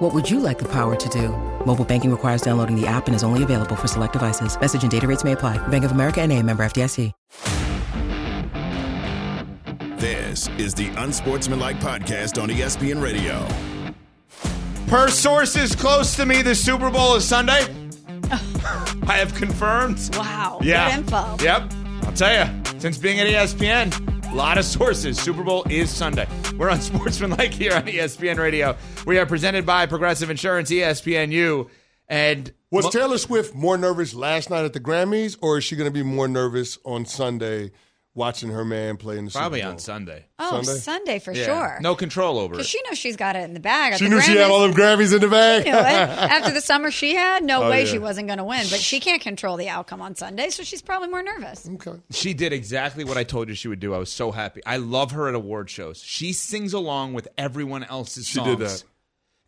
What would you like the power to do? Mobile banking requires downloading the app and is only available for select devices. Message and data rates may apply. Bank of America and a member FDIC. This is the Unsportsmanlike Podcast on ESPN Radio. Per sources close to me, the Super Bowl is Sunday. I have confirmed. Wow. Yeah. Good info. Yep. I'll tell you, since being at ESPN, a lot of sources. Super Bowl is Sunday. We're on Sportsmanlike here on ESPN Radio. We are presented by Progressive Insurance, ESPNU. And Was Taylor Swift more nervous last night at the Grammys, or is she going to be more nervous on Sunday watching her man play in the probably Super Bowl? on Sunday. Oh, Sunday? Sunday, for Yeah. sure. No control over Because it. she knows she's got it in the bag. At She the knew she had Grammys. all them Grammys in the bag. Knew it. After the summer she had, no Oh, way yeah. she wasn't going to win. But she can't control the outcome on Sunday, so she's probably more nervous. okay. She did exactly what I told you she would do. I was so happy. I love her at award shows. She sings along with everyone else's She songs. did that.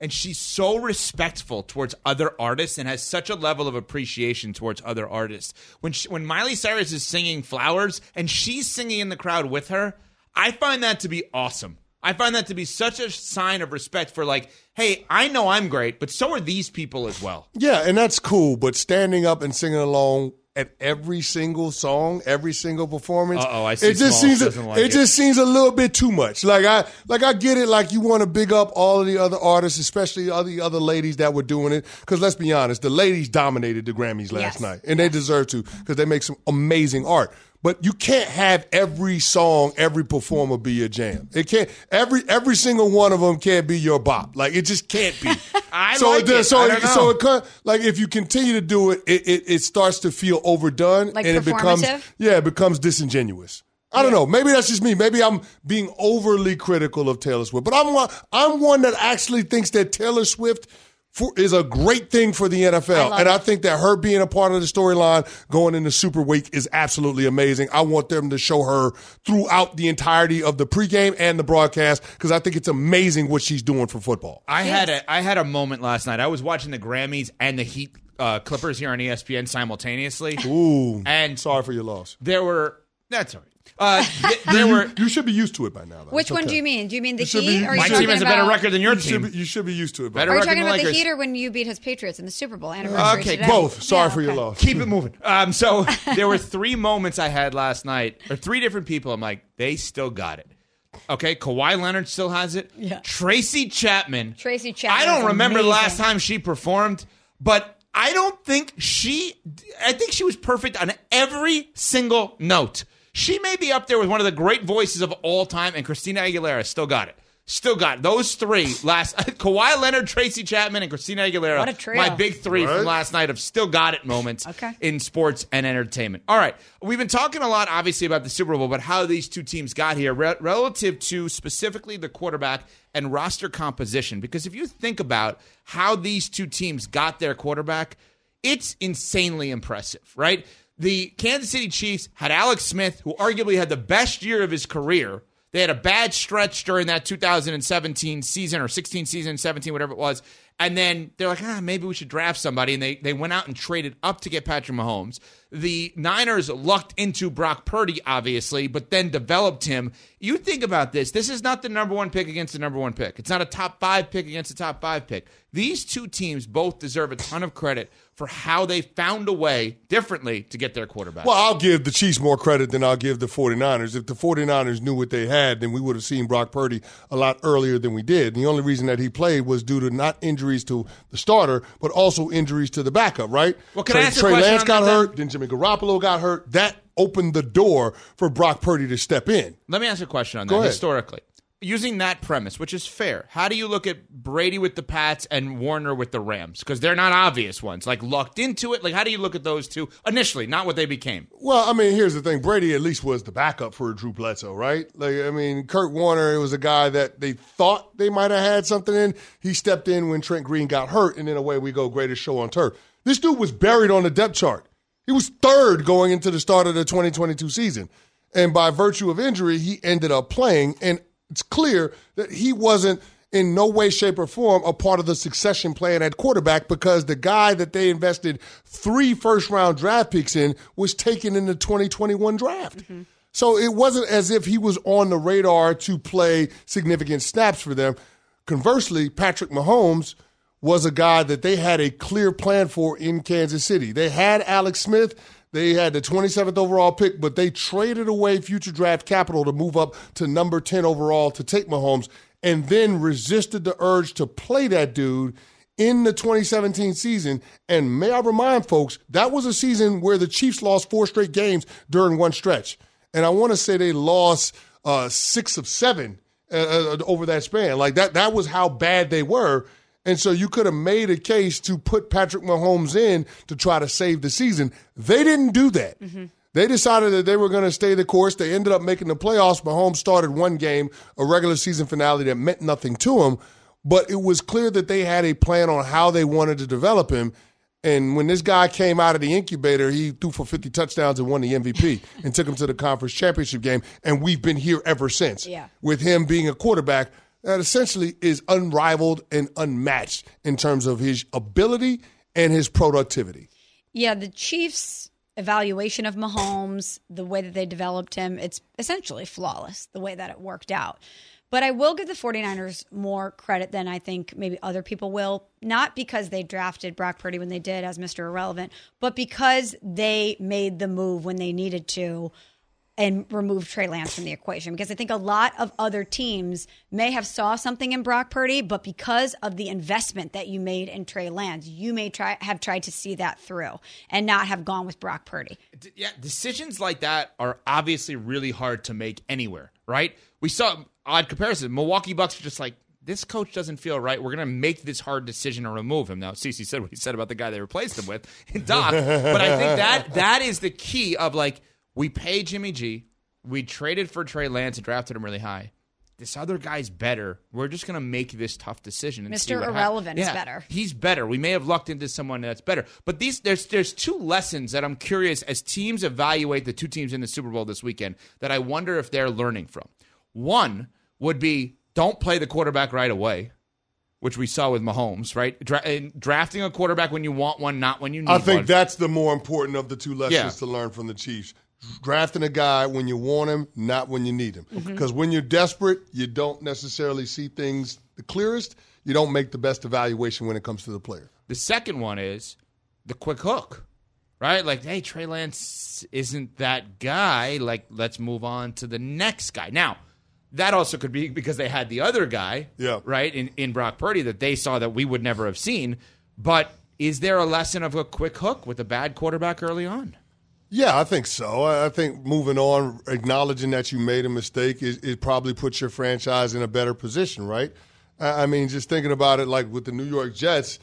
And she's so respectful towards other artists and has such a level of appreciation towards other artists. When she, when Miley Cyrus is singing Flowers and she's singing in the crowd with her, I find that to be awesome. I find that to be such a sign of respect for like, hey, I know I'm great, but so are these people as well. Yeah, and that's cool, but standing up and singing along at every single song, every single performance, Uh-oh, I see it just Smalls seems doesn't like it, it. just seems a little bit too much. Like I like I get it. Like you want to big up all of the other artists, especially all the other ladies that were doing it. Because let's be honest, the ladies dominated the Grammys last Yes. night, and they deserve to because they make some amazing art. But you can't have every song, every performer be your jam. It can't. Every every single one of them can't be your bop. Like it just can't be. I so like it, does- it. So I it, don't know. so it co- like if you continue to do it, it, it, it starts to feel overdone, Like and it becomes performative? yeah, it becomes disingenuous. I don't know. Maybe that's just me. Maybe I'm being overly critical of Taylor Swift, but I'm one. I'm one that actually thinks that Taylor Swift. For, is a great thing for the NFL, love and I think that her being a part of the storyline going into Super Week is absolutely amazing. I want them to show her throughout the entirety of the pregame and the broadcast because I think it's amazing what she's doing for football. I had a I had a moment last night. I was watching the Grammys and the Heat uh, Clippers here on ESPN simultaneously. Ooh, And sorry for your loss. there were that's all right. Uh, th- there were You should be used to it by now. Though. Which It's one okay. do you mean? Do you mean the should Heat? be- or are you my talking team has a better about- record than your You should, team. be, you should be used to it. by Better now. Are you talking than about the Lakers. Heat or when you beat his Patriots in the Super Bowl anniversary? Okay, today? Both. Sorry Yeah, for your okay. loss. Keep it moving. Um, so there were three moments I had last night, or three different people. I'm like, they still got it. Okay, Kawhi Leonard still has it. Yeah. Tracy Chapman. Tracy Chapman I don't is remember the last amazing. time she performed, but I don't think she. I think she was perfect on every single note. She may be up there with one of the great voices of all time, and Christina Aguilera still got it. Still got it. those three last Kawhi Leonard, Tracy Chapman, and Christina Aguilera. What a trio. My big three Right. from last night of still got it moments Okay. in sports and entertainment. All right, we've been talking a lot, obviously, about the Super Bowl, but how these two teams got here re- relative to specifically the quarterback and roster composition. Because if you think about how these two teams got their quarterback, it's insanely impressive, right? The Kansas City Chiefs had Alex Smith, who arguably had the best year of his career. They had a bad stretch during that 2017 season or 16 season, 17, whatever it was. And then they're like, ah, maybe we should draft somebody. And they, they went out and traded up to get Patrick Mahomes. The Niners lucked into Brock Purdy, obviously, but then developed him. You think about this. This is not the number one pick against the number one pick. It's not a top five pick against a top five pick. These two teams both deserve a ton of credit for how they found a way differently to get their quarterback. Well, I'll give the Chiefs more credit than I'll give the 49ers. If the 49ers knew what they had, then we would have seen Brock Purdy a lot earlier than we did. And the only reason that he played was due to not injuries to the starter, but also injuries to the backup, right? Well, can I ask Trey Lance got that then? hurt, then Jimmy Garoppolo got hurt. That opened the door for Brock Purdy to step in. Let me ask you a question on Go that ahead. historically. Using that premise, which is fair, how do you look at Brady with the Pats and Warner with the Rams? Because they're not obvious ones, like lucked into it. Like, how do you look at those two initially, not what they became? Well, I mean, here's the thing. Brady at least was the backup for Drew Bledsoe, right? Like, I mean, Kurt Warner was a guy that they thought they might have had something in. He stepped in when Trent Green got hurt, and in a way, we go, greatest show on turf. This dude was buried on the depth chart. He was third going into the start of the 2022 season. And by virtue of injury, he ended up playing. And it's clear that he wasn't in no way, shape, or form a part of the succession plan at quarterback because the guy that they invested three first round draft picks in was taken in the 2021 draft. Mm-hmm. So it wasn't as if he was on the radar to play significant snaps for them. Conversely, Patrick Mahomes was a guy that they had a clear plan for in Kansas City. They had Alex Smith. They had the 27th overall pick, but they traded away future draft capital to move up to number 10 overall to take Mahomes and then resisted the urge to play that dude in the 2017 season. And may I remind folks, that was a season where the Chiefs lost four straight games during one stretch. And I want to say they lost uh, six of seven uh, uh, over that span. Like that, that was how bad they were. And so you could have made a case to put Patrick Mahomes in to try to save the season. They didn't do that. Mm-hmm. They decided that they were going to stay the course. They ended up making the playoffs. Mahomes started one game, a regular season finale that meant nothing to him. But it was clear that they had a plan on how they wanted to develop him. And when this guy came out of the incubator, he threw for 50 touchdowns and won the MVP and took him to the conference championship game. And we've been here ever since yeah. with him being a quarterback that essentially is unrivaled and unmatched in terms of his ability and his productivity. Yeah, the Chiefs evaluation of Mahomes, the way that they developed him, it's essentially flawless the way that it worked out. But I will give the 49ers more credit than I think maybe other people will, not because they drafted Brock Purdy when they did as Mr. Irrelevant, but because they made the move when they needed to and remove Trey Lance from the equation because I think a lot of other teams may have saw something in Brock Purdy, but because of the investment that you made in Trey Lance, you may try have tried to see that through and not have gone with Brock Purdy. Yeah, decisions like that are obviously really hard to make anywhere, right? We saw odd comparison. Milwaukee Bucks are just like this coach doesn't feel right. We're going to make this hard decision to remove him. Now, Cece said what he said about the guy they replaced him with, Doc. but I think that that is the key of like we pay Jimmy G. We traded for Trey Lance and drafted him really high. This other guy's better. We're just going to make this tough decision. Mr. Irrelevant is yeah, better. He's better. We may have lucked into someone that's better. But these there's there's two lessons that I'm curious as teams evaluate the two teams in the Super Bowl this weekend that I wonder if they're learning from. One would be don't play the quarterback right away which we saw with Mahomes, right? Dra- drafting a quarterback when you want one, not when you need one. I think one. that's the more important of the two lessons yeah. to learn from the Chiefs drafting a guy when you want him, not when you need him. Because mm-hmm. when you're desperate, you don't necessarily see things the clearest. You don't make the best evaluation when it comes to the player. The second one is the quick hook, right? Like, hey, Trey Lance isn't that guy. Like, let's move on to the next guy. Now, that also could be because they had the other guy, yeah. right, in, in Brock Purdy that they saw that we would never have seen. But is there a lesson of a quick hook with a bad quarterback early on? Yeah, I think so. I think moving on, acknowledging that you made a mistake, it, it probably puts your franchise in a better position, right? I mean, just thinking about it, like with the New York Jets,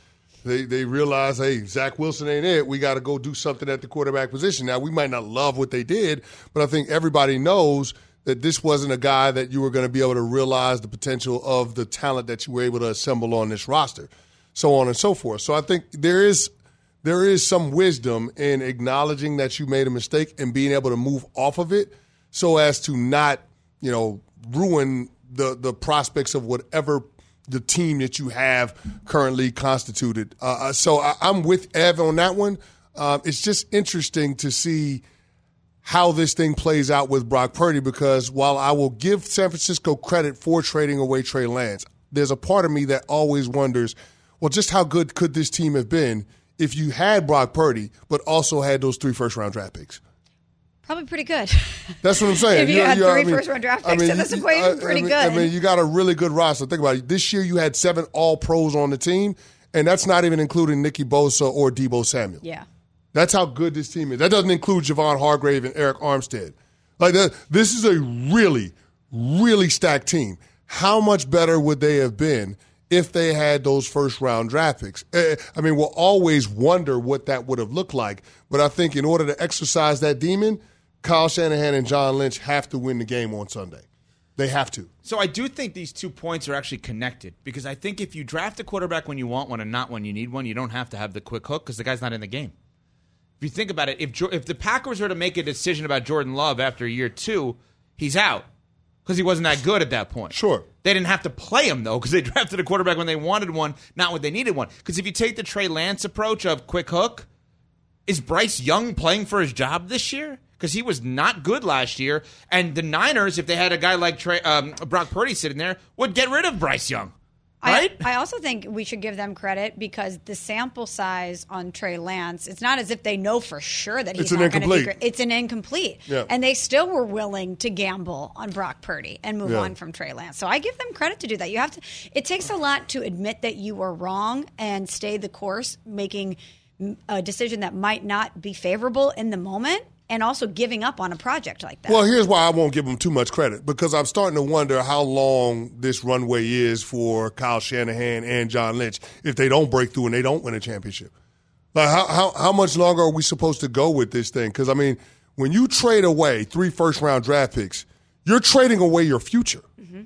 they they realize, hey, Zach Wilson ain't it. We got to go do something at the quarterback position. Now, we might not love what they did, but I think everybody knows that this wasn't a guy that you were going to be able to realize the potential of the talent that you were able to assemble on this roster, so on and so forth. So I think there is there is some wisdom in acknowledging that you made a mistake and being able to move off of it so as to not, you know, ruin the the prospects of whatever the team that you have currently constituted. Uh, uh so I, am with Ev on that one. Uh, it's just interesting to see how this thing plays out with Brock Purdy because while I will give San Francisco credit for trading away Trey Lance, there's a part of me that always wonders, well, just how good could this team have been – if you had Brock Purdy, but also had those three first round draft picks? Probably pretty good. That's what I'm saying. if you, you had three I mean, first round draft picks, I mean, that's equation pretty I mean, good. I mean, you got a really good roster. Think about it. This year, you had seven All Pros on the team, and that's not even including Nicky Bosa or Deebo Samuel. Yeah, that's how good this team is. That doesn't include Javon Hargrave and Arik Armstead. Like that, this is a really, really stacked team. How much better would they have been? If they had those first round draft picks. Eh, I mean, we'll always wonder what that would have looked like. But I think in order to exercise that demon, Kyle Shanahan and John Lynch have to win the game on Sunday. They have to. So I do think these two points are actually connected because I think if you draft a quarterback when you want one and not when you need one, you don't have to have the quick hook because the guy's not in the game. If you think about it, if if the Packers were to make a decision about Jordan Love after year two, he's out because he wasn't that good at that point. Sure. They didn't have to play him though because they drafted a quarterback when they wanted one, not when they needed one. Because if you take the Trey Lance approach of quick hook, is Bryce Young playing for his job this year? Because he was not good last year, and the Niners, if they had a guy like Trey, um, Brock Purdy sitting there, would get rid of Bryce Young. Right? I, I also think we should give them credit because the sample size on Trey Lance, it's not as if they know for sure that he's It's an not going to be great. It's an incomplete. Yeah. And they still were willing to gamble on Brock Purdy and move Yeah. on from Trey Lance. So I give them credit to do that. You have to it takes a lot to admit that you were wrong and stay the course, making mm, a decision that might not be favorable in the moment and also giving up on a project like that. Well, here's why I won't give them too much credit because I'm starting to wonder how long this runway is for Kyle Shanahan and John Lynch if they don't break through and they don't win a championship. Like, how, how, how much longer are we supposed to go with this thing? Because, I mean, when you trade away three first round draft picks, you're trading away your future. Mm-hmm.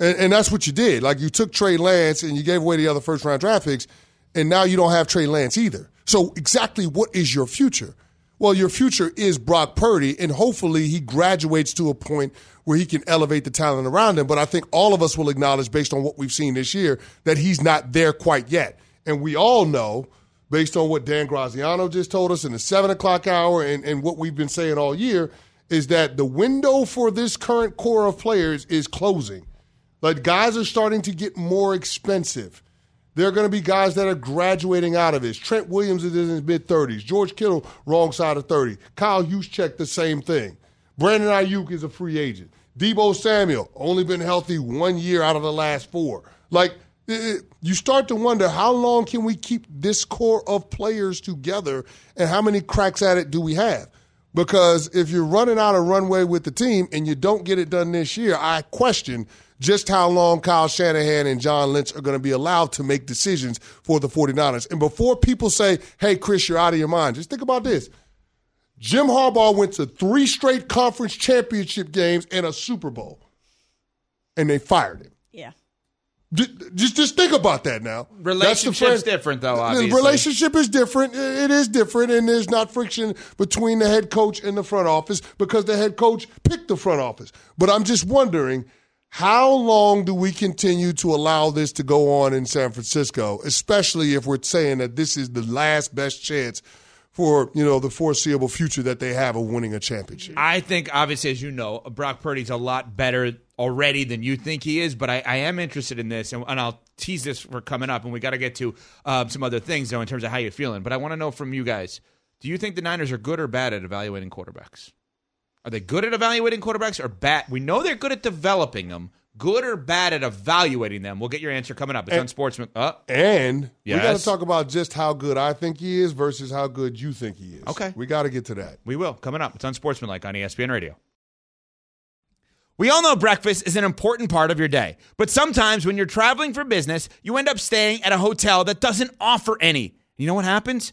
And, and that's what you did. Like, you took Trey Lance and you gave away the other first round draft picks, and now you don't have Trey Lance either. So, exactly what is your future? Well, your future is Brock Purdy, and hopefully he graduates to a point where he can elevate the talent around him. But I think all of us will acknowledge, based on what we've seen this year, that he's not there quite yet. And we all know, based on what Dan Graziano just told us in the seven o'clock hour and, and what we've been saying all year, is that the window for this current core of players is closing. Like guys are starting to get more expensive. There are going to be guys that are graduating out of this. Trent Williams is in his mid 30s. George Kittle, wrong side of 30. Kyle Juszczyk, the same thing. Brandon Aiyuk is a free agent. Deebo Samuel, only been healthy one year out of the last four. Like, it- you start to wonder how long can we keep this core of players together and how many cracks at it do we have? Because if you're running out of runway with the team and you don't get it done this year, I question just how long Kyle Shanahan and John Lynch are going to be allowed to make decisions for the 49ers. And before people say, hey, Chris, you're out of your mind, just think about this. Jim Harbaugh went to three straight conference championship games and a Super Bowl, and they fired him. yeah. Just, just think about that now. That's the Relationship's different, though, The obviously. relationship is different. It is different, and there's not friction between the head coach and the front office because the head coach picked the front office. But I'm just wondering, how long do we continue to allow this to go on in San Francisco, especially if we're saying that this is the last best chance for you know the foreseeable future that they have of winning a championship? I think, obviously, as you know, Brock Purdy's a lot better already than you think he is. But I, I am interested in this, and, and I'll tease this for coming up. And we got to get to um, some other things though in terms of how you're feeling. But I want to know from you guys: Do you think the Niners are good or bad at evaluating quarterbacks? Are they good at evaluating quarterbacks or bad? We know they're good at developing them. Good or bad at evaluating them? We'll get your answer coming up. It's on Sportsman. Uh, And we got to talk about just how good I think he is versus how good you think he is. Okay. We got to get to that. We will. Coming up. It's on E ESPN Radio. We all know breakfast is an important part of your day, but sometimes when you're traveling for business, you end up staying at a hotel that doesn't offer any. You know what happens?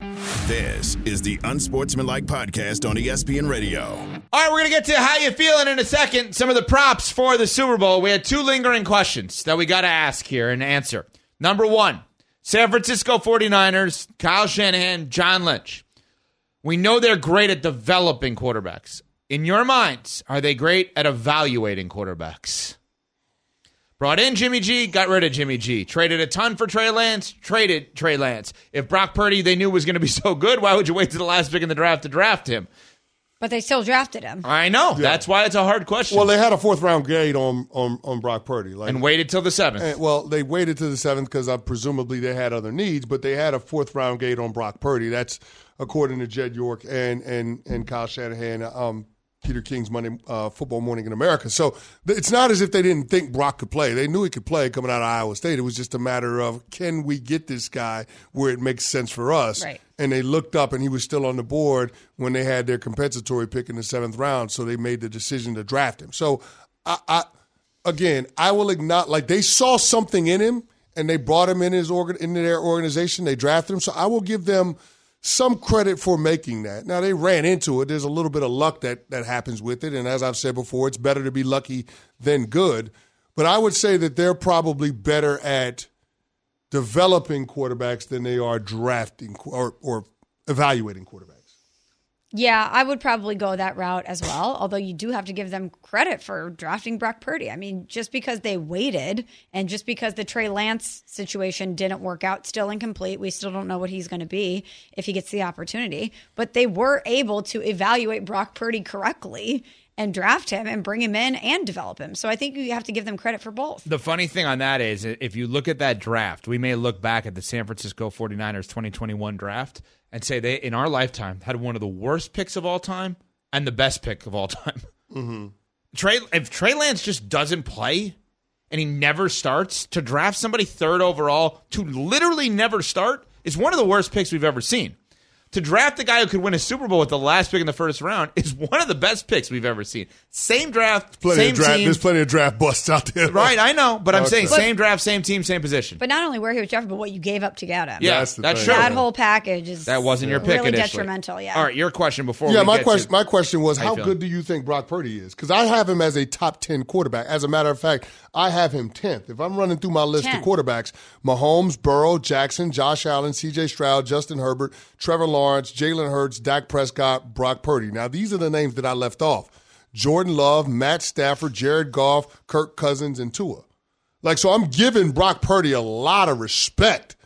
This is the Unsportsmanlike Podcast on ESPN Radio. All right, we're going to get to how you feeling in a second. Some of the props for the Super Bowl. We had two lingering questions that we got to ask here and answer. Number one, San Francisco 49ers, Kyle Shanahan, John Lynch. We know they're great at developing quarterbacks. In your minds, are they great at evaluating quarterbacks? Brought in Jimmy G, got rid of Jimmy G. Traded a ton for Trey Lance, traded Trey Lance. If Brock Purdy they knew was going to be so good, why would you wait to the last pick in the draft to draft him? But they still drafted him. I know. That's why it's a hard question. Well, they had a fourth round grade on on, on Brock Purdy. Like, and waited till the seventh. And, well, they waited to the seventh because uh, presumably they had other needs, but they had a fourth round gate on Brock Purdy. That's according to Jed York and and and Kyle Shanahan. Um, Peter King's Monday uh, Football Morning in America. So th- it's not as if they didn't think Brock could play. They knew he could play coming out of Iowa State. It was just a matter of can we get this guy where it makes sense for us. Right. And they looked up and he was still on the board when they had their compensatory pick in the seventh round. So they made the decision to draft him. So I, I again, I will acknowledge like they saw something in him and they brought him in his organ into their organization. They drafted him. So I will give them some credit for making that. Now they ran into it. There's a little bit of luck that that happens with it, and as I've said before, it's better to be lucky than good. But I would say that they're probably better at developing quarterbacks than they are drafting or or evaluating quarterbacks. Yeah, I would probably go that route as well. Although you do have to give them credit for drafting Brock Purdy. I mean, just because they waited and just because the Trey Lance situation didn't work out, still incomplete. We still don't know what he's going to be if he gets the opportunity. But they were able to evaluate Brock Purdy correctly and draft him and bring him in and develop him. So I think you have to give them credit for both. The funny thing on that is, if you look at that draft, we may look back at the San Francisco 49ers 2021 draft and say they, in our lifetime, had one of the worst picks of all time and the best pick of all time. Mm-hmm. Trey, if Trey Lance just doesn't play and he never starts, to draft somebody third overall to literally never start is one of the worst picks we've ever seen to draft the guy who could win a Super Bowl with the last pick in the first round is one of the best picks we've ever seen. Same draft, Plenty same of draft. team. There's plenty of draft busts out there. Right, I know, but I'm Okay. saying But- same draft, same team, same position. But not only where he was drafted, but what you gave up to get him. yeah, That's that's, the true. That whole package is that wasn't your pick really initially. detrimental. Yeah. All right, your question before. Yeah, we my get question. To, My question was, How how good do you think Brock Purdy is? Because I have him as a top ten quarterback. As a matter of fact, I have him tenth. If I'm running through my list 10th. of quarterbacks, Mahomes, Burrow, Jackson, Josh Allen, C.J. Stroud, Justin Herbert, Trevor Lawrence, Jalen Hurts, Dak Prescott, Brock Purdy. Now these are the names that I left off: Jordan Love, Matt Stafford, Jared Goff, Kirk Cousins, and Tua. Like, so I'm giving Brock Purdy a lot of respect.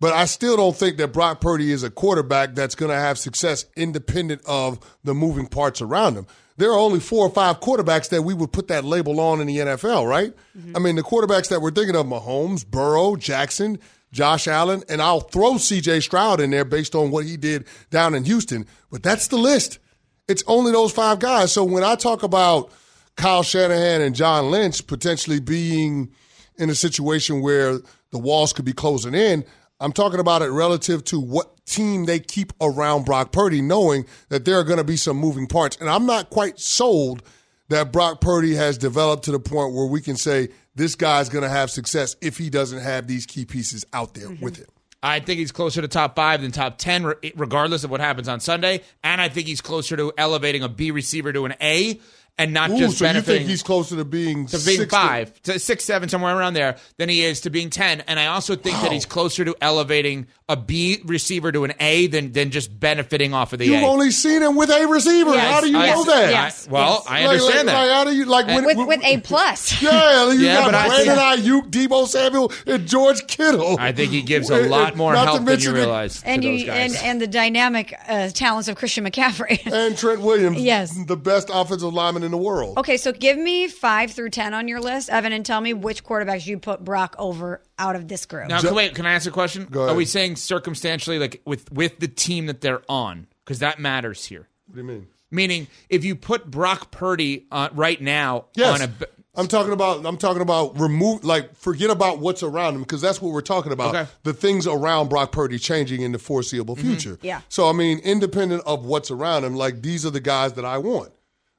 But I still don't think that Brock Purdy is a quarterback that's going to have success independent of the moving parts around him. There are only four or five quarterbacks that we would put that label on in the NFL, right? Mm-hmm. I mean, the quarterbacks that we're thinking of Mahomes, Burrow, Jackson, Josh Allen, and I'll throw CJ Stroud in there based on what he did down in Houston. But that's the list. It's only those five guys. So when I talk about Kyle Shanahan and John Lynch potentially being in a situation where the walls could be closing in, I'm talking about it relative to what team they keep around Brock Purdy, knowing that there are going to be some moving parts. And I'm not quite sold that Brock Purdy has developed to the point where we can say this guy's going to have success if he doesn't have these key pieces out there mm-hmm. with him. I think he's closer to top five than top ten, regardless of what happens on Sunday. And I think he's closer to elevating a B receiver to an A, and not Ooh, just so you think he's closer to being to being six five, to six, seven, somewhere around there, than he is to being ten. And I also think that he's closer to elevating a B receiver to an A than than just benefiting off of the A. You've A. only seen him with a receiver. Yes, How do you I- know that? yes. I- well, yes. I Like- understand like, that. Like, how do you like when with with a plus. Yeah, you Yeah, got I Brandon think- Aiyuk, Deebo Samuel, and George Kittle. I think he gives a lot more help than you the- realize. to and those you guys. and and the dynamic uh, talents of Christian McCaffrey. And Trent Williams, Yes. the best offensive lineman in the world. okay, so give me five through ten on your list, Evan, and tell me which quarterbacks you put Brock over out of this group. Now, can, wait, can I ask a question? Go ahead. Are we saying circumstantially, like with with the team that they're on, because that matters here? What do you mean? Meaning, if you put Brock Purdy uh, right now Yes. on a, b- I'm talking about. I'm talking about remove. Like, forget about what's around him because that's what we're talking about. Okay. The things around Brock Purdy changing in the foreseeable future. Yeah. So I mean, independent of what's around him, like these are the guys that I want.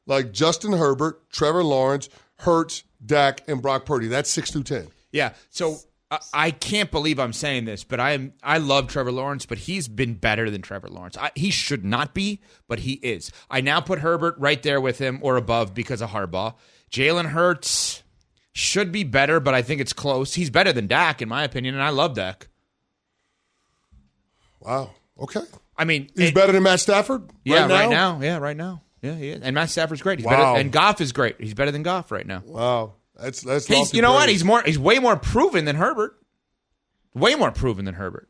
Like Justin Herbert, Trevor Lawrence, Hurts, Dak, and Brock Purdy. That's six through ten. yeah. So I, can't believe I'm saying this, but I am I love Trevor Lawrence, but he's been better than Trevor Lawrence. I, he should not be, but he is. I now put Herbert right there with him or above because of Harbaugh. Jalen Hurts should be better, but I think it's close. He's better than Dak in my opinion, and I love Dak. Wow. Okay. I mean, He's it- better than Matt Stafford. Yeah, right now. right now. Yeah, right now. Yeah, he is. And Matt Stafford's great. He's Wow. better, and Goff is great. He's better than Goff right now. Wow. That's that's. He's, you know what? He's more. He's way more proven than Herbert. Way more proven than Herbert.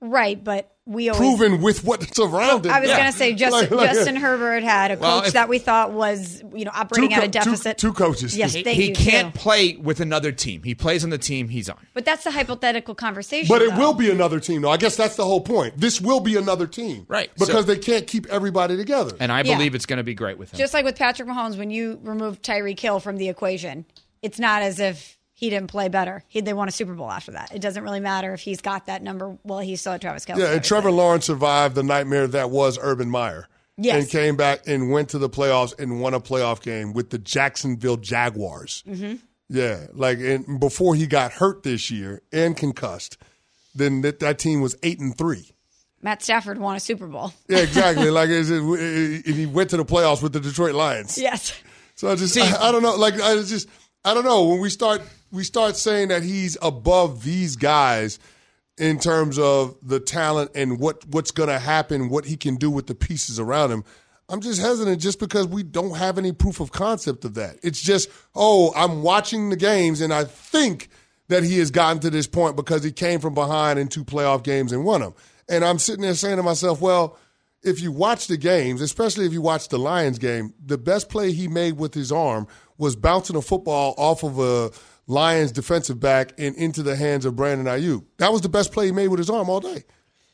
Right, but we always proven with what's around him. I was Yeah. going to say Justin, Like- like- Justin Herbert had a coach Well, if- that we thought was, you know, operating co- at a deficit. two coaches. Yes, He, he can't too. play with another team. He plays on the team he's on. But that's the hypothetical conversation. But it though. will be another team, though. I guess that's the whole point. This will be another team, Right. Because So- they can't keep everybody together. And I Yeah. believe it's going to be great with him. Just like with Patrick Mahomes, when you remove Tyreek Hill from the equation, it's not as if he didn't play better. He, they won a Super Bowl after that. It doesn't really matter if he's got that number. Well, he still had Travis Kelce. yeah, and. Trevor Lawrence survived the nightmare that was Urban Meyer. Yes. And came back and went to the playoffs and won a playoff game with the Jacksonville Jaguars. Mm-hmm. Yeah, like and before he got hurt this year and concussed, then that, that team was eight and three. Matt Stafford won a Super Bowl. Yeah, exactly. like it's, it, it- he went to the playoffs with the Detroit Lions. Yes. So I just See- I, I don't know. Like I just I don't know when we start we start saying that he's above these guys in terms of the talent and what what's going to happen, what he can do with the pieces around him. I'm just hesitant just because we don't have any proof of concept of that. It's just, oh, I'm watching the games and I think that he has gotten to this point because he came from behind in two playoff games and won them. And I'm sitting there saying to myself, well, if you watch the games, especially if you watch the Lions game, the best play he made with his arm was bouncing a football off of a Lions defensive back and into the hands of Brandon Aiyuk. That was the best play he made with his arm all day.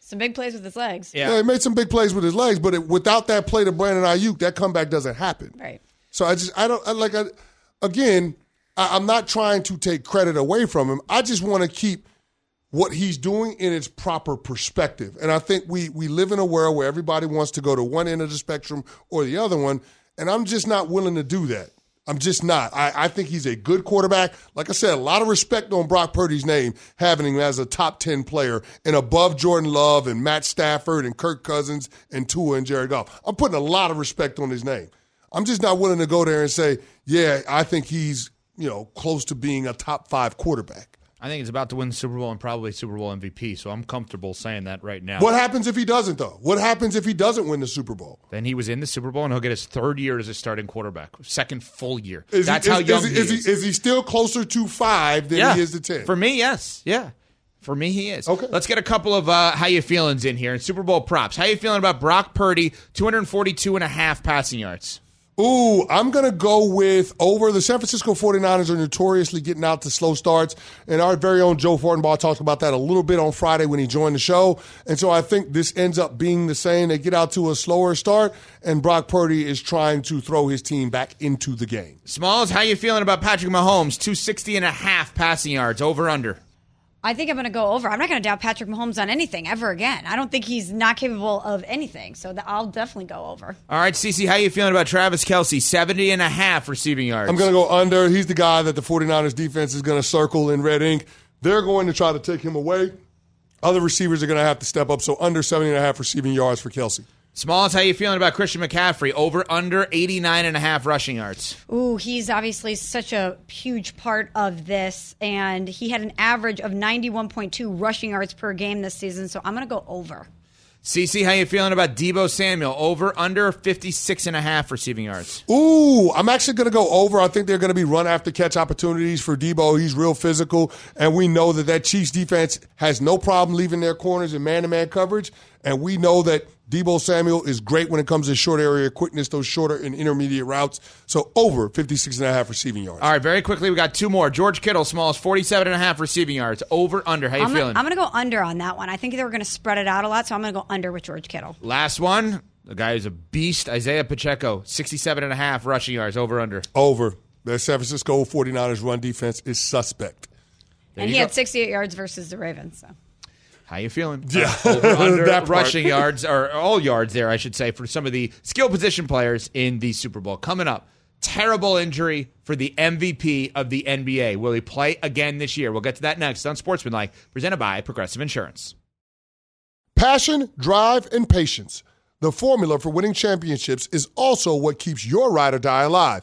Some big plays with his legs. Yeah. Yeah, he made some big plays with his legs, but it, without that play to Brandon Aiyuk, that comeback doesn't happen. Right. So I just I don't I, like I, again. I, I'm not trying to take credit away from him. I just want to keep what he's doing in its proper perspective. And I think we we live in a world where everybody wants to go to one end of the spectrum or the other one, and I'm just not willing to do that. I'm just not. I, I think he's a good quarterback. Like I said, a lot of respect on Brock Purdy's name, having him as a top 10 player and above Jordan Love and Matt Stafford and Kirk Cousins and Tua and Jared Goff. I'm putting a lot of respect on his name. I'm just not willing to go there and say, yeah, I think he's, you know, close to being a top five quarterback. I think he's about to win the Super Bowl and probably Super Bowl MVP, so I'm comfortable saying that right now. What happens if he doesn't, though? What happens if he doesn't win the Super Bowl? Then he was in the Super Bowl and he'll get his third year as a starting quarterback, second full year. Is That's he, how is, young is, he is, is. he, is he still closer to five than yeah. he is to 10? For me, yes. Yeah. For me, he is. Okay. Let's get a couple of uh, how you feelings in here. And Super Bowl props. How you feeling about Brock Purdy, 242 and a half passing yards? Ooh, I'm going to go with over. The San Francisco 49ers are notoriously getting out to slow starts. And our very own Joe Fortenbaugh talked about that a little bit on Friday when he joined the show. And so I think this ends up being the same. They get out to a slower start, and Brock Purdy is trying to throw his team back into the game. Smalls, how you feeling about Patrick Mahomes, 260 and a half passing yards, over under? I think I'm going to go over. I'm not going to doubt Patrick Mahomes on anything ever again. I don't think he's not capable of anything. So th- I'll definitely go over. All right, Cece, how are you feeling about Travis Kelce, 70 and a half receiving yards? I'm going to go under. He's the guy that the 49ers defense is going to circle in red ink. They're going to try to take him away. Other receivers are going to have to step up. So under 70 and a half receiving yards for Kelce. Smalls, how you feeling about Christian McCaffrey, over under 89 and a half rushing yards? Ooh, he's obviously such a huge part of this, and he had an average of 91.2 rushing yards per game this season. So I'm going to go over. CC, how you feeling about Deebo Samuel, over under 56 and a half receiving yards? Ooh, I'm actually going to go over. I think they're going to be run after catch opportunities for Deebo. He's real physical, and we know that that Chiefs defense has no problem leaving their corners in man to man coverage. And we know that Deebo Samuel is great when it comes to short area quickness, those shorter and intermediate routes. So over 56 and a half receiving yards. All right, very quickly, we got two more. George Kittle, Smalls, 47 and a half receiving yards, over under. How you I'm feeling? gonna, I'm gonna go under on that one. I think they were going to spread it out a lot, so I'm going to go under with George Kittle. Last one, the guy is a beast, Isaiah Pacheco, 67 and a half rushing yards, over under. Over. The San Francisco 49ers run defense is suspect. and he go. had 68 yards versus the Ravens. So How you feeling? Yeah, Uh, over under that rushing yards, or all yards there, I should say, for some of the skill position players in the Super Bowl. Coming up, terrible injury for the MVP of the NBA. Will he play again this year? We'll get to that next on Sportsmanlike, presented by Progressive Insurance. Passion, drive, and patience. The formula for winning championships is also what keeps your ride or die alive.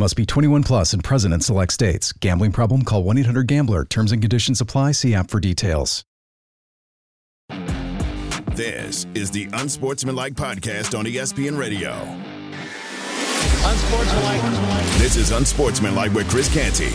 Must be 21 plus and present in select states. Gambling problem? Call 1 800 Gambler. Terms and conditions apply. See app for details. This is the Unsportsmanlike Podcast on ESPN Radio. Unsportsmanlike. This is Unsportsmanlike with Chris Canty,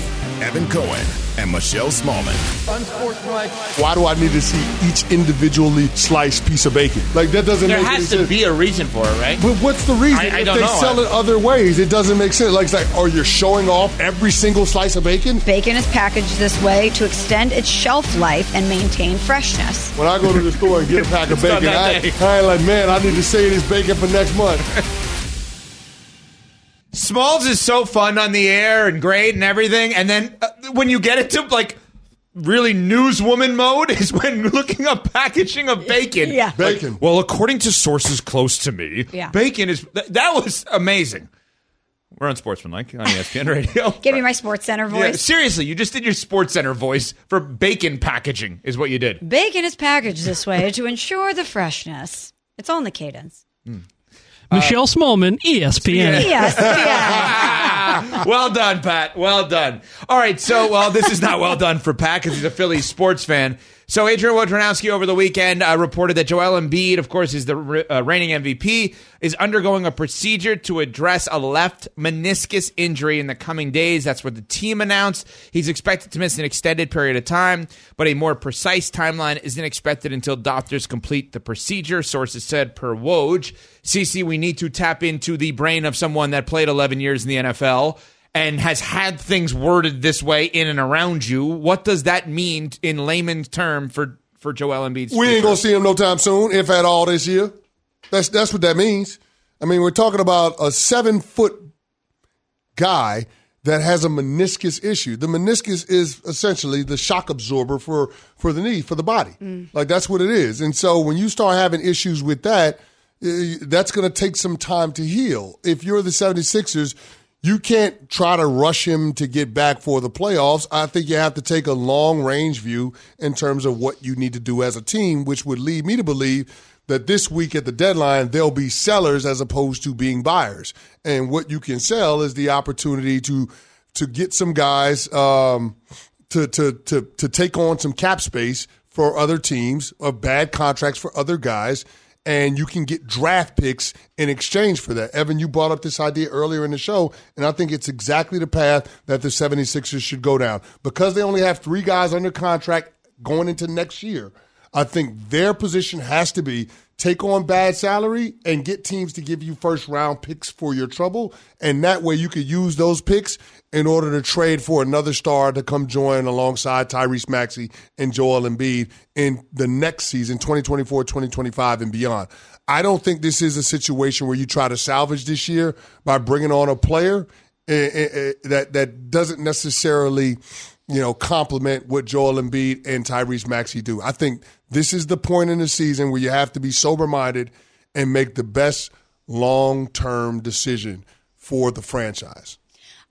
Evan Cohen, and Michelle Smallman. Unsportsmanlike. Why do I need to see each individually sliced piece of bacon? Like that doesn't There make any has to sense. be a reason for it, right? But what's the reason? I- I if don't they know. sell it other ways, it doesn't make sense. Like, it's like, are you showing off every single slice of bacon? Bacon is packaged this way to extend its shelf life and maintain freshness. When I go to the store and get a pack of bacon, I. I ain't like, man, I need to save this bacon for next month. Smalls is so fun on the air and great and everything, and then uh, when you get into like really newswoman mode is when looking up packaging of bacon. Yeah. Bacon. Well, according to sources close to me, Yeah. bacon is th- that was amazing. We're on Sportsmanlike on ESPN Radio. Give me my Sports Center Yeah, voice. seriously, you just did your Sports Center voice for bacon packaging, is what you did. Bacon is packaged this way to ensure the freshness. It's all in the cadence. Michelle Smallman, E ESPN. Well done, Pat. Well done. All right, so well, this is not well done for Pat because he's a Phillies sports fan. So Adrian Wojnarowski over the weekend uh, reported that Joel Embiid, of course, is the re- uh, reigning MVP, is undergoing a procedure to address a left meniscus injury in the coming days. That's what the team announced. He's expected to miss an extended period of time, but a more precise timeline isn't expected until doctors complete the procedure. Sources said per Woj. CC, we need to tap into the brain of someone that played 11 years in the NFL and has had things worded this way in and around you. What does that mean in layman's term for for Joel Embiid's We ain't gonna see him no time soon, if at all this year. That's that's what that means. I mean, we're talking about a seven foot guy that has a meniscus issue. The meniscus is essentially the shock absorber for for the knee, for the body. Mm. Like that's what it is. And so when you start having issues with that, that's going to take some time to heal. If you're the 76ers, you can't try to rush him to get back for the playoffs. I think you have to take a long range view in terms of what you need to do as a team, which would lead me to believe that this week at the deadline, they'll be sellers as opposed to being buyers. And what you can sell is the opportunity to to get some guys um, to, to to to take on some cap space for other teams of bad contracts for other guys. And you can get draft picks in exchange for that. Evan, you brought up this idea earlier in the show, and I think it's exactly the path that the 76ers should go down. Because they only have three guys under contract going into next year, I think their position has to be take on bad salary and get teams to give you first round picks for your trouble. And that way you could use those picks in order to trade for another star to come join alongside Tyrese Maxey and Joel Embiid in the next season, 2024, 2025, and beyond. I don't think this is a situation where you try to salvage this year by bringing on a player eh, eh, eh, that, that doesn't necessarily you know, complement what Joel Embiid and Tyrese Maxey do. I think this is the point in the season where you have to be sober minded and make the best long term decision for the franchise.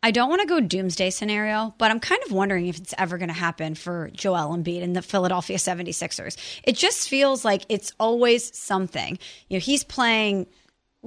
I don't want to go doomsday scenario, but I'm kind of wondering if it's ever going to happen for Joel Embiid and the Philadelphia 76ers. It just feels like it's always something. You know, he's playing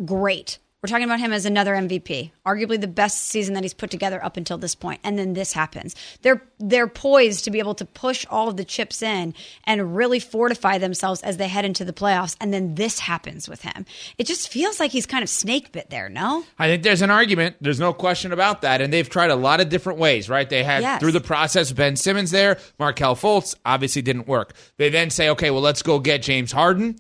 great. We're talking about him as another MVP, arguably the best season that he's put together up until this point. and then this happens. They're they're poised to be able to push all of the chips in and really fortify themselves as they head into the playoffs, and then this happens with him. It just feels like he's kind of snake bit there, no? I think there's an argument. There's no question about that. And they've tried a lot of different ways, right? They had Yes. through the process Ben Simmons there, Markelle Fultz obviously didn't work. They then say, okay, well, let's go get James Harden.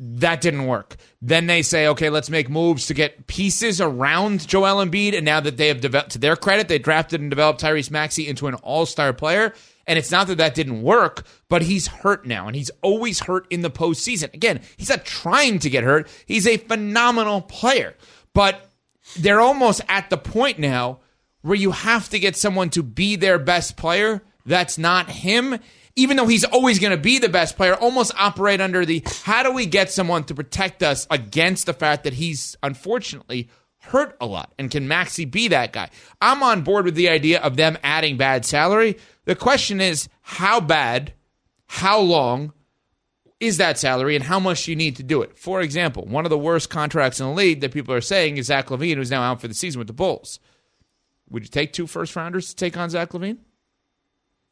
That didn't work. Then they say, okay, let's make moves to get pieces around Joel Embiid. And now that they have developed, to their credit, they drafted and developed Tyrese Maxey into an all star player. And it's not that that didn't work, but he's hurt now, and he's always hurt in the postseason. Again, he's not trying to get hurt. He's a phenomenal player. But they're almost at the point now where you have to get someone to be their best player. That's not him. Even though he's always going to be the best player, almost operate under the how do we get someone to protect us against the fact that he's unfortunately hurt a lot? And can Maxey be that guy? I'm on board with the idea of them adding bad salary. The question is how bad, how long is that salary, and how much you need to do it? For example, one of the worst contracts in the league that people are saying is Zach LaVine, who's now out for the season with the Bulls. Would you take two first rounders to take on Zach LaVine?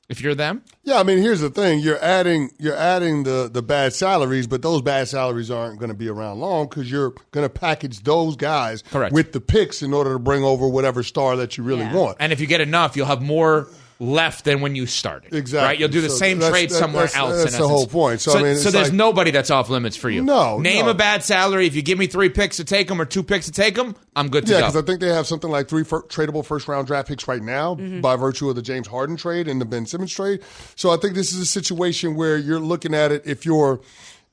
If you're them? Yeah, I mean, here's the thing: you're adding you're adding the the bad salaries, but those bad salaries aren't going to be around long because you're going to package those guys Correct. with the picks in order to bring over whatever star that you really Yeah. want. And if you get enough, you'll have more left than when you started. Exactly. Right? You'll do the So same trade somewhere that's- else. that's the whole point. So, So, I mean, so there's like- nobody that's off limits for you. No, Name no. a bad salary. If you give me three picks to take them or two picks to take them, I'm good to Yeah, go. because I think they have something like three fir- tradable first round draft picks right now mm-hmm. by virtue of the James Harden trade and the Ben Simmons trade. So I think this is a situation where you're looking at it if you're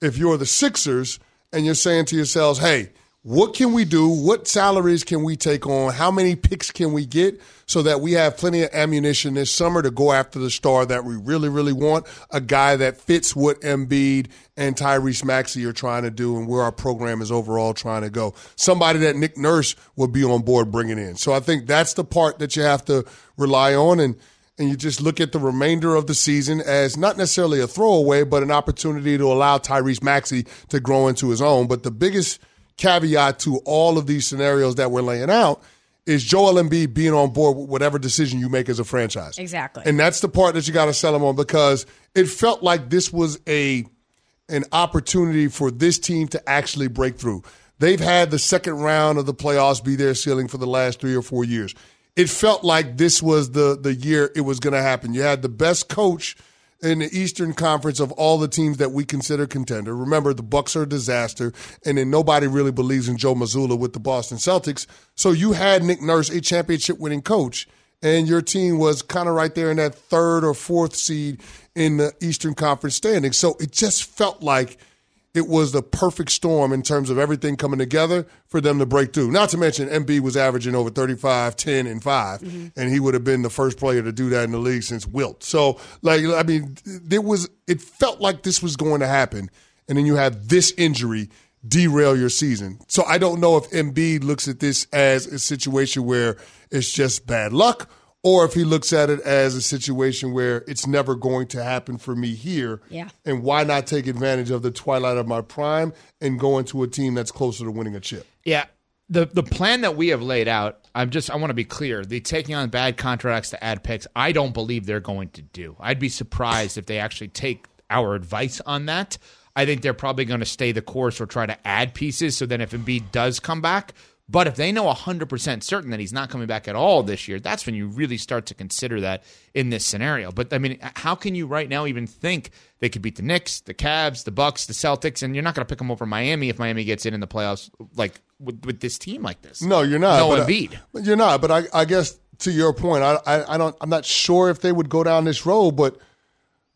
if you're the Sixers and you're saying to yourselves, "Hey, what can we do? What salaries can we take on? How many picks can we get so that we have plenty of ammunition this summer to go after the star that we really, really want? A guy that fits what Embiid and Tyrese Maxey are trying to do and where our program is overall trying to go. Somebody that Nick Nurse would be on board bringing in. So I think that's the part that you have to rely on and and you just look at the remainder of the season as not necessarily a throwaway, but an opportunity to allow Tyrese Maxey to grow into his own. But the biggest caveat to all of these scenarios that we're laying out is Joel Embiid being on board with whatever decision you make as a franchise. Exactly. And that's the part that you got to sell him on because it felt like this was a an opportunity for this team to actually break through. They've had the second round of the playoffs be their ceiling for the last three or four years. It felt like this was the the year it was going to happen. You had the best coach in the Eastern Conference of all the teams that we consider contender. Remember, the Bucks are a disaster, and then nobody really believes in Joe Mazzulla with the Boston Celtics. So you had Nick Nurse, a championship winning coach, and your team was kind of right there in that third or fourth seed in the Eastern Conference standings. So it just felt like it was the perfect storm in terms of everything coming together for them to break through. Not to mention, Embiid was averaging over 35, 10, and 5, mm-hmm. and he would have been the first player to do that in the league since Wilt. So, like, I mean, there was, it felt like this was going to happen, and then you have this injury derail your season. So I don't know if Embiid looks at this as a situation where it's just bad luck or if he looks at it as a situation where it's never going to happen for me here. Yeah. And why not take advantage of the twilight of my prime and go into a team that's closer to winning a chip? Yeah. The the plan that we have laid out, I'm just I want to be clear. The taking on bad contracts to add picks, I don't believe they're going to do. I'd be surprised if they actually take our advice on that. I think they're probably going to stay the course or try to add pieces so then if Embiid does come back, but if they know 100% certain that he's not coming back at all this year, that's when you really start to consider that in this scenario. But I mean, how can you right now even think they could beat the Knicks, the Cavs, the Bucks, the Celtics, and you're not going to pick them over Miami if Miami gets in in the playoffs like with, with this team like this? No, you're not. No but, uh, Embiid. but you're not. But I, I guess to your point, I, I, I don't. I'm not sure if they would go down this road. But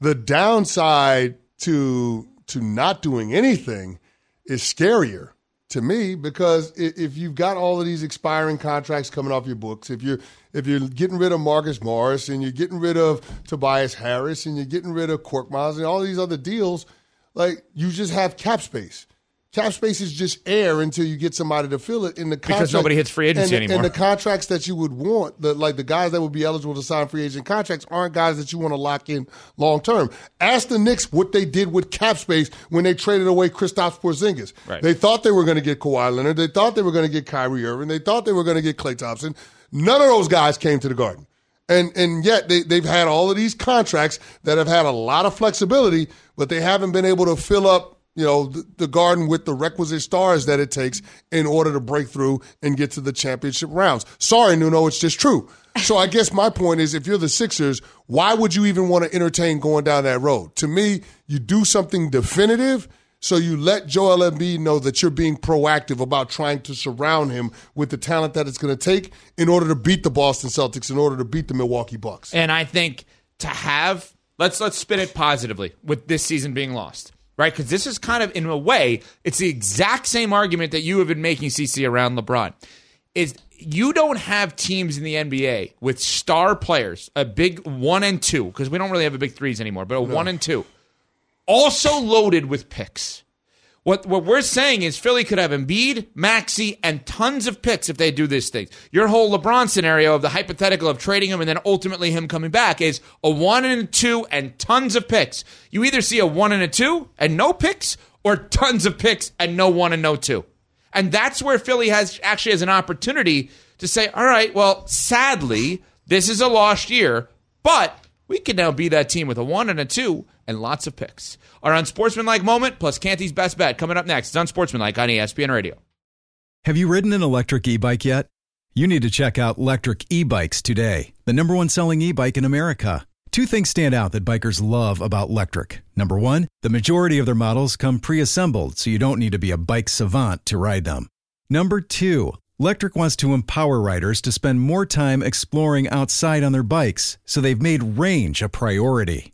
the downside to to not doing anything is scarier to me because if you've got all of these expiring contracts coming off your books, if you're if you're getting rid of Marcus Morris and you're getting rid of Tobias Harris and you're getting rid of Korkmaz and all these other deals, like you just have cap space. Cap space is just air until you get somebody to fill it in the contract. Because nobody hits free agency and, anymore. And the contracts that you would want, the like the guys that would be eligible to sign free agent contracts, aren't guys that you want to lock in long term. Ask the Knicks what they did with cap space when they traded away Kristaps Porzingis. Right. They thought they were going to get Kawhi Leonard. They thought they were going to get Kyrie Irving. They thought they were going to get Klay Thompson. None of those guys came to the Garden. And and yet they, they've had all of these contracts that have had a lot of flexibility, but they haven't been able to fill up you know, the, the garden with the requisite stars that it takes in order to break through and get to the championship rounds. Sorry, Nuno, it's just true. So I guess my point is if you're the Sixers, why would you even want to entertain going down that road? To me, you do something definitive So you let Joel Embiid know that you're being proactive about trying to surround him with the talent that it's going to take in order to beat the Boston Celtics, in order to beat the Milwaukee Bucks. And I think to have let's let's spin it positively with this season being lost. Right? Because this is kind of in a way, it's the exact same argument that you have been making CC around LeBron. Is you don't have teams in the NBA with star players, a big one and two, because we don't really have a big threes anymore, but a one and two, also loaded with picks. What what we're saying is Philly could have Embiid, Maxey, and tons of picks if they do this thing. Your whole LeBron scenario of the hypothetical of trading him and then ultimately him coming back is a one and a two and tons of picks. You either see a one and a two and no picks, or tons of picks and no one and no two. And that's where Philly has actually has an opportunity to say, all right, well, sadly, this is a lost year, but we can now be that team with a one and a two and lots of picks. Our unsportsmanlike moment plus Canty's best bet coming up next. It's unsportsmanlike on ESPN Radio. Have you ridden an electric e bike yet? You need to check out Lectric E Bikes today, the number one selling e bike in America. Two things stand out that bikers love about Lectric. Number one, the majority of their models come pre assembled, so you don't need to be a bike savant to ride them. Number two, Lectric wants to empower riders to spend more time exploring outside on their bikes, so they've made range a priority.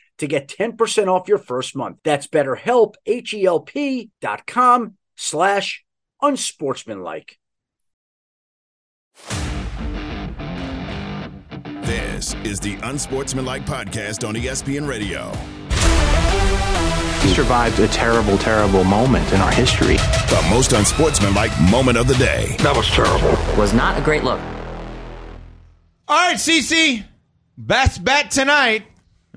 to get 10% off your first month. That's betterhelp, H-E-L-P dot com slash unsportsmanlike. This is the Unsportsmanlike Podcast on ESPN Radio. We survived a terrible, terrible moment in our history. The most unsportsmanlike moment of the day. That was terrible. Was not a great look. All right, CC, best bet tonight.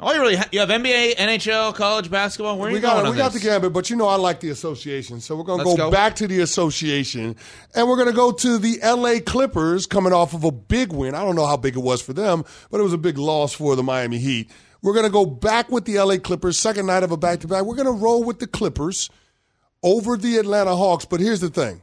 All you really ha- you have NBA, NHL, college basketball. Where are we you got going we got this? the gambit, but you know I like the association, so we're gonna go, go. back to the association, and we're gonna go to the L.A. Clippers coming off of a big win. I don't know how big it was for them, but it was a big loss for the Miami Heat. We're gonna go back with the L.A. Clippers, second night of a back to back. We're gonna roll with the Clippers over the Atlanta Hawks. But here's the thing.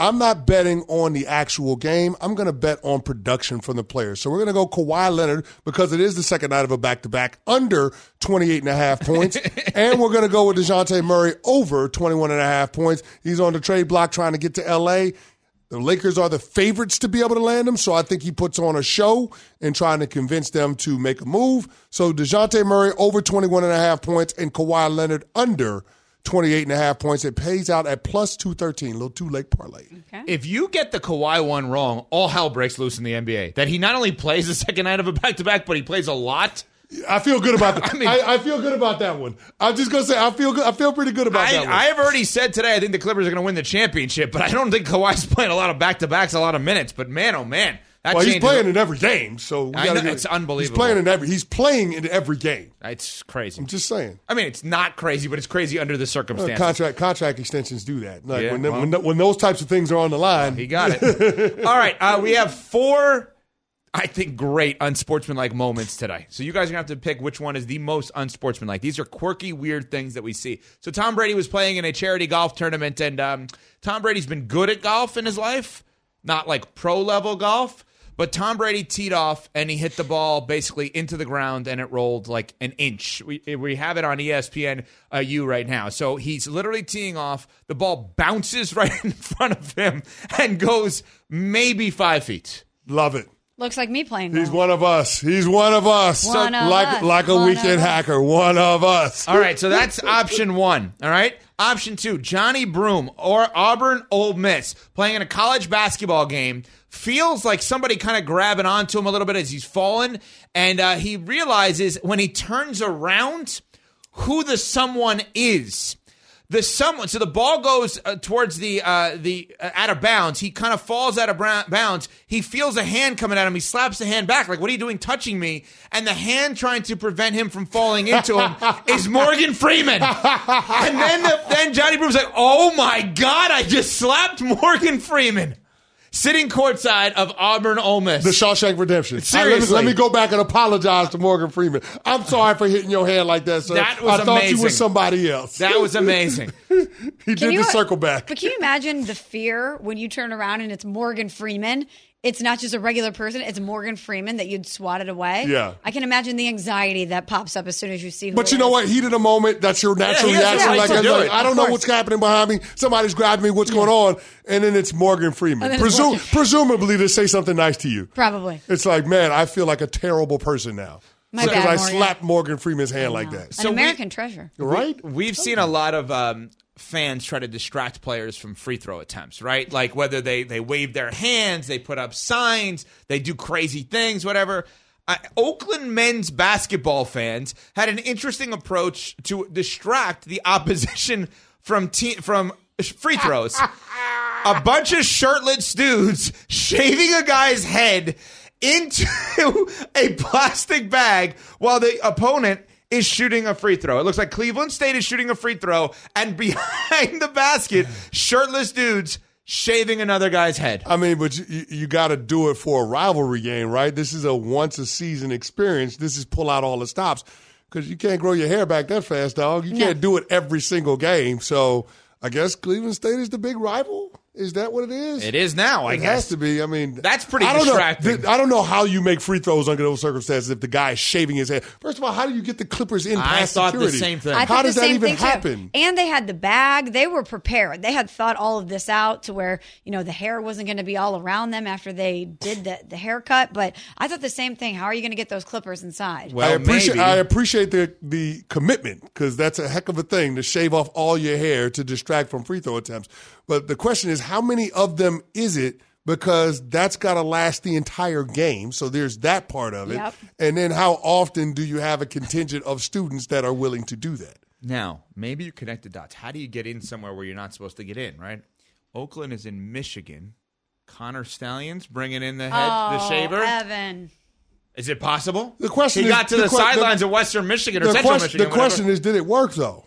I'm not betting on the actual game. I'm going to bet on production from the players. So we're going to go Kawhi Leonard because it is the second night of a back to back under 28 and a half points. and we're going to go with DeJounte Murray over 21 and a half points. He's on the trade block trying to get to LA. The Lakers are the favorites to be able to land him, so I think he puts on a show and trying to convince them to make a move. So DeJounte Murray over 21 and a half points and Kawhi Leonard under 28 and a half points. It pays out at plus 213, a little too late parlay. If you get the Kawhi one wrong, all hell breaks loose in the NBA. That he not only plays the second night of a back to back, but he plays a lot. I feel good about that. I mean- I, I feel good about that one. I'm just gonna say I feel good. I feel pretty good about I, that one. I have already said today I think the Clippers are going to win the championship, but I don't think Kawhi's playing a lot of back to backs, a lot of minutes. But man, oh man, that well, he's playing in every game, so we gotta know, get- it's unbelievable. He's playing in every. He's playing in every game. It's crazy. I'm just saying. I mean, it's not crazy, but it's crazy under the Uh, circumstances. contract contract extensions do that. Like Yeah, when, well. when when those types of things are on the line, He got it. All right, uh, we have four, I think, great unsportsmanlike moments today. So you guys are gonna have to pick which one is the most unsportsmanlike. These are quirky, weird things that we see. So Tom Brady was playing in a charity golf tournament, and um, Tom Brady's been good at golf in his life, not like pro level golf. But Tom Brady teed off and he hit the ball basically into the ground and it rolled like an inch. We, we have it on ESPN uh, U right now. So he's literally teeing off. The ball bounces right in front of him and goes maybe five feet. Love it. Looks like me playing. He's golf. one of us. He's one of us. One of like us. like a One of weekend us. hacker. One of us. All right, so that's option one. All right. Option two, Johni Broome or Auburn Ole Miss playing in a college basketball game. Feels like somebody kind of grabbing onto him a little bit as he's falling. And uh, he realizes when he turns around who the someone is. The someone, so the ball goes uh, towards the uh, the uh, out of bounds. He kind of falls out of bounds. He feels a hand coming at him. He slaps the hand back, like, "What are you doing, touching me?" And the hand trying to prevent him from falling into him is Morgan Freeman. and then the, then Johni Broome's like, "Oh my God, I just slapped Morgan Freeman." Sitting courtside of Auburn Ole Miss. The Shawshank Redemption. Uh, let, me, Seriously. let me go back and apologize to Morgan Freeman. I'm sorry for hitting your hand like that, sir. That was I thought you were somebody else. that was amazing. he did you- the circle back. But can you imagine the fear when you turn around and it's Morgan Freeman? It's not just a regular person; it's Morgan Freeman that you'd swatted away. Yeah. I can imagine the anxiety that pops up as soon as you see. Who But it you know is. what? Heat of the moment. That's your natural he has the reaction. right Like, I'm do like, it. I don't know what's happening behind me. Somebody's grabbing me. What's going on? And then it's Morgan Freeman. And it's Presum- Morgan. presumably to say something nice to you. Probably. It's like, man, I feel like a terrible person now. My because bad, I Morgan. slapped Morgan Freeman's hand like that. An American treasure. Right? We've seen a lot of um, fans try to distract players from free throw attempts, right? Like whether they they wave their hands, they put up signs, they do crazy things, whatever. Uh, Oakland men's basketball fans had an interesting approach to distract the opposition from te- from free throws. a bunch of shirtless dudes shaving a guy's head into a plastic bag while the opponent is shooting a free throw. It looks like Cleveland State is shooting a free throw, and behind the basket, shirtless dudes shaving another guy's head. I mean, but you, you got to do it for a rivalry game, right? This is a once a season experience. This is pull out all the stops because you can't grow your hair back that fast, dog. You can't do it every single game. So I guess Cleveland State is the big rival. Is that what it is? It is now, I It guess. has to be. I mean, That's pretty I don't distracting. Know, Th- I don't know how you make free throws under those circumstances if the guy is shaving his head. First of all, how do you get the Clippers in I past thought the security? same thing. I How does that even thing too. happen? And they had the bag. They were prepared. They had thought all of this out to where you know the hair wasn't going to be all around them after they did the the haircut. But I thought the same thing. How are you going to get those clippers inside? Well, I appreciate maybe. I appreciate the the commitment because that's a heck of a thing to shave off all your hair to distract from free throw attempts. But the question is, how many of them is it? Because that's got to last the entire game. So there's that part of it. Yep. And then how often do you have a contingent of students that are willing to do that? Now, maybe you connect the dots. How do you get in somewhere where you're not supposed to get in, right? Oakland is in Michigan. Connor Stalions bringing in the head, the Oh, shaver. Evan. Is it possible? The question he is- got to the the, que- sidelines the- of Western Michigan or The, Central question, Michigan. the question is, did it work though?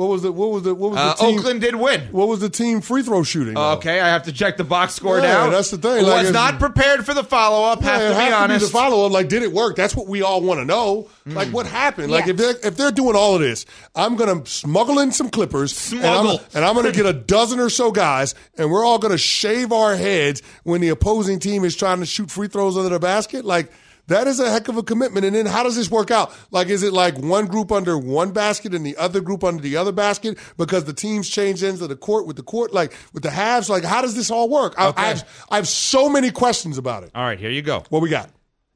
What was the what was the what was the Uh, team? Oakland did win. What was the team free throw shooting? though? Okay, I have to check the box score Yeah, now. that's the thing. Like, Was it's- not prepared for the follow up. Yeah, have to be has honest. the follow up. Like, did it work? That's what we all want to know. Like, what happened? Like, if they're if they're doing all of this, I'm gonna smuggle in some clippers, and I'm, Smuggle. and I'm gonna get a dozen or so guys, and we're all gonna shave our heads when the opposing team is trying to shoot free throws under the basket. Like. That is a heck of a commitment. And then how does this work out? Like, is it like one group under one basket and the other group under the other basket because the teams change ends of the court with the court, like with the halves? Like, how does this all work? I, I, have, I have so many questions about it. All right, here you go. What we got?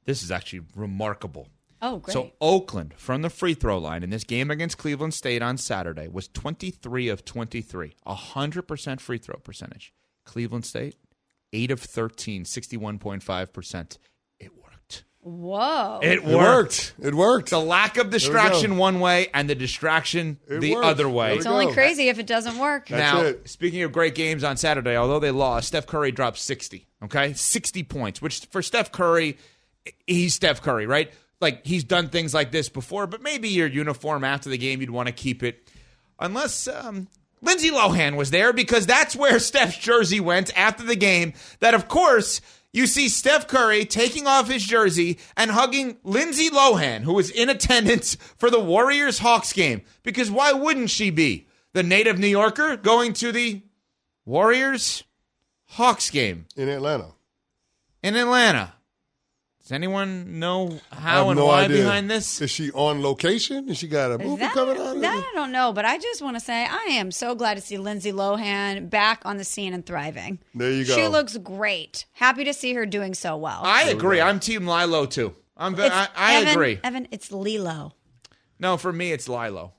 This is actually remarkable. Oh, great. So Oakland from the free throw line in this game against Cleveland State on Saturday was 23 of 23, 100% free throw percentage. Cleveland State 8 of 13, 61.5%. It worked. Whoa. It It worked. worked. It worked. The lack of distraction one way and the distraction It the worked. other way. It's only go. crazy if it doesn't work. That's now, it. speaking of great games on Saturday, although they lost, Steph Curry dropped 60, okay? 60 points, which for Steph Curry, he's Steph Curry, right? Like he's done things like this before, but maybe your uniform after the game, you'd want to keep it. Unless um, Lindsay Lohan was there, because that's where Steph's jersey went after the game. That, of course, you see Steph Curry taking off his jersey and hugging Lindsay Lohan, who was in attendance for the Warriors Hawks game. Because why wouldn't she be? The native New Yorker going to the Warriors Hawks game in Atlanta. in Atlanta. Does anyone know how and no why idea. behind this? Is she on location? Is she got a movie That, coming out? that I don't know, but I just want to say I am so glad to see Lindsay Lohan back on the scene and thriving. There you go. She looks great. Happy to see her doing so well. I agree. I'm Team Lilo too. I'm. ve- I, I Evan, agree. Evan, it's Lilo. No, for me, it's Lilo.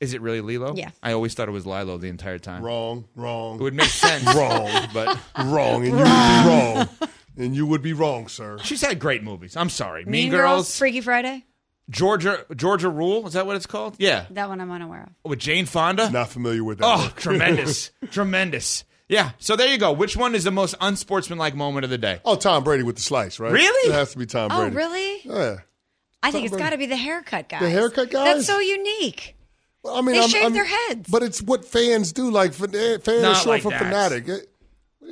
Is it really Lilo? Yeah. I always thought it was Lilo the entire time. Wrong, wrong. It would make sense. Wrong. but wrong, and you would wrong. And you would be wrong, sir. she's had great movies. I'm sorry. Mean, Mean Girls, Freaky Friday. Georgia, Georgia Rule. Is that what it's called? Yeah, That one I'm unaware of. with Jane Fonda. Not familiar with that. Oh, one. tremendous, tremendous. Yeah. So there you go. Which one is the most unsportsmanlike moment of the day? Oh, Tom Brady with the slice, right? Really? It has to be Tom Oh, Brady. really? Yeah. I think it's got to be the haircut guys. The haircut guys? That's so unique. Well, I mean, They I'm, shave I'm- their heads. But it's what fans do. Like fan- fans are Not short like for that. fanatic. Eh, What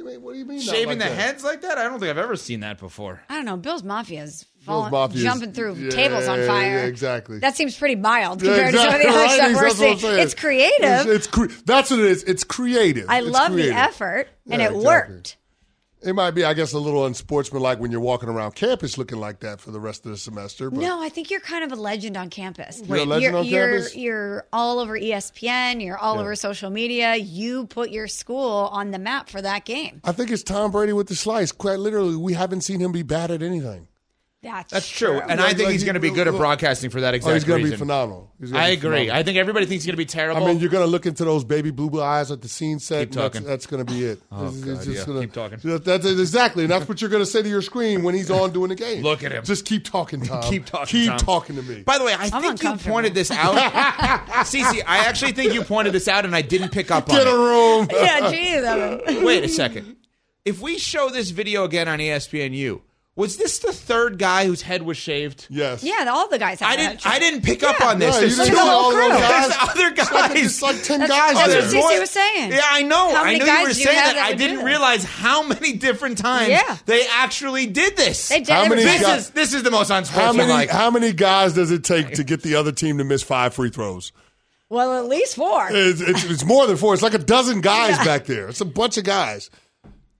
do you mean? What do you mean? not Shaving like the that? heads like that? I don't think I've ever seen that before. I don't know. Bill's Mafia is falling, Mafia jumping through yeah, tables on yeah, fire. yeah, exactly. That seems pretty mild Yeah, compared exactly, to some of the other right? stuff we're That's I'm seeing. saying. It's creative. It's, it's cre- that's what it is. It's creative. I It's love creative. the effort, and Yeah, it exactly. worked. It might be, I guess, a little unsportsmanlike when you're walking around campus looking like that for the rest of the semester. But No, I think you're kind of a legend on campus. You're a legend you're, on you're, campus? You're all over ESPN. You're all Yeah. over social media. You put your school on the map for that game. I think it's Tom Brady with the slice. Quite literally, we haven't seen him be bad at anything. That's, That's true, and Like- I think like he's he- going to be good at broadcasting for that exact Oh, he's going to be reason. phenomenal. He's gonna I be agree. phenomenal. I think everybody thinks he's going to be terrible. I mean, you're going to look into those baby blue blue eyes at the scene set. Keep and that's- talking. That's, going to be it. Oh, It's- it's God, just yeah. gonna- Keep talking. that- That's it, exactly, and that's what you're going to say to your screen when he's on doing the game. Look at him. Just keep talking, Tom. Keep talking, Keep Tom. talking to me. By the way, I I'm think you uncomfortable. pointed this out. Cece, I actually think you pointed this out, and I didn't pick up on Get a it. room. yeah, geez, Evan. Wait a second. If we show this video again on ESPNU, was this the third guy whose head was shaved? Yes. Yeah, all the guys have I didn't. shit. I didn't pick up on this. Yeah, There's you two didn't see all whole those guys? There's other like, guys. it's like ten That's- guys that's there. what Cece was saying. Yeah, I know. How I many knew you were do you saying have that. that I would do didn't that? realize how many different times Yeah. they actually did this. They did. How they were many This guys- is this is the most How unsportsmanlike. many? How many guys does it take to get the other team to miss five free throws? Well, at least four. It's, it's, it's more than four. It's like a dozen guys back there. It's a bunch of guys.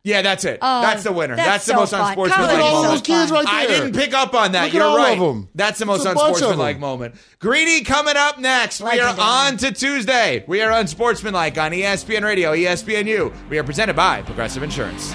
Yeah, that's it. Oh, that's the winner. that's That's, the so most fun. unsportsmanlike Look at all so those moment. kids fun. right I didn't pick up on that. Look You're all right. of 'em. That's the most It's a bunch of unsportsmanlike 'em. moment. Greedy coming up next. We are on to Tuesday. We are unsportsmanlike on ESPN Radio, ESPNU. We are presented by Progressive Insurance.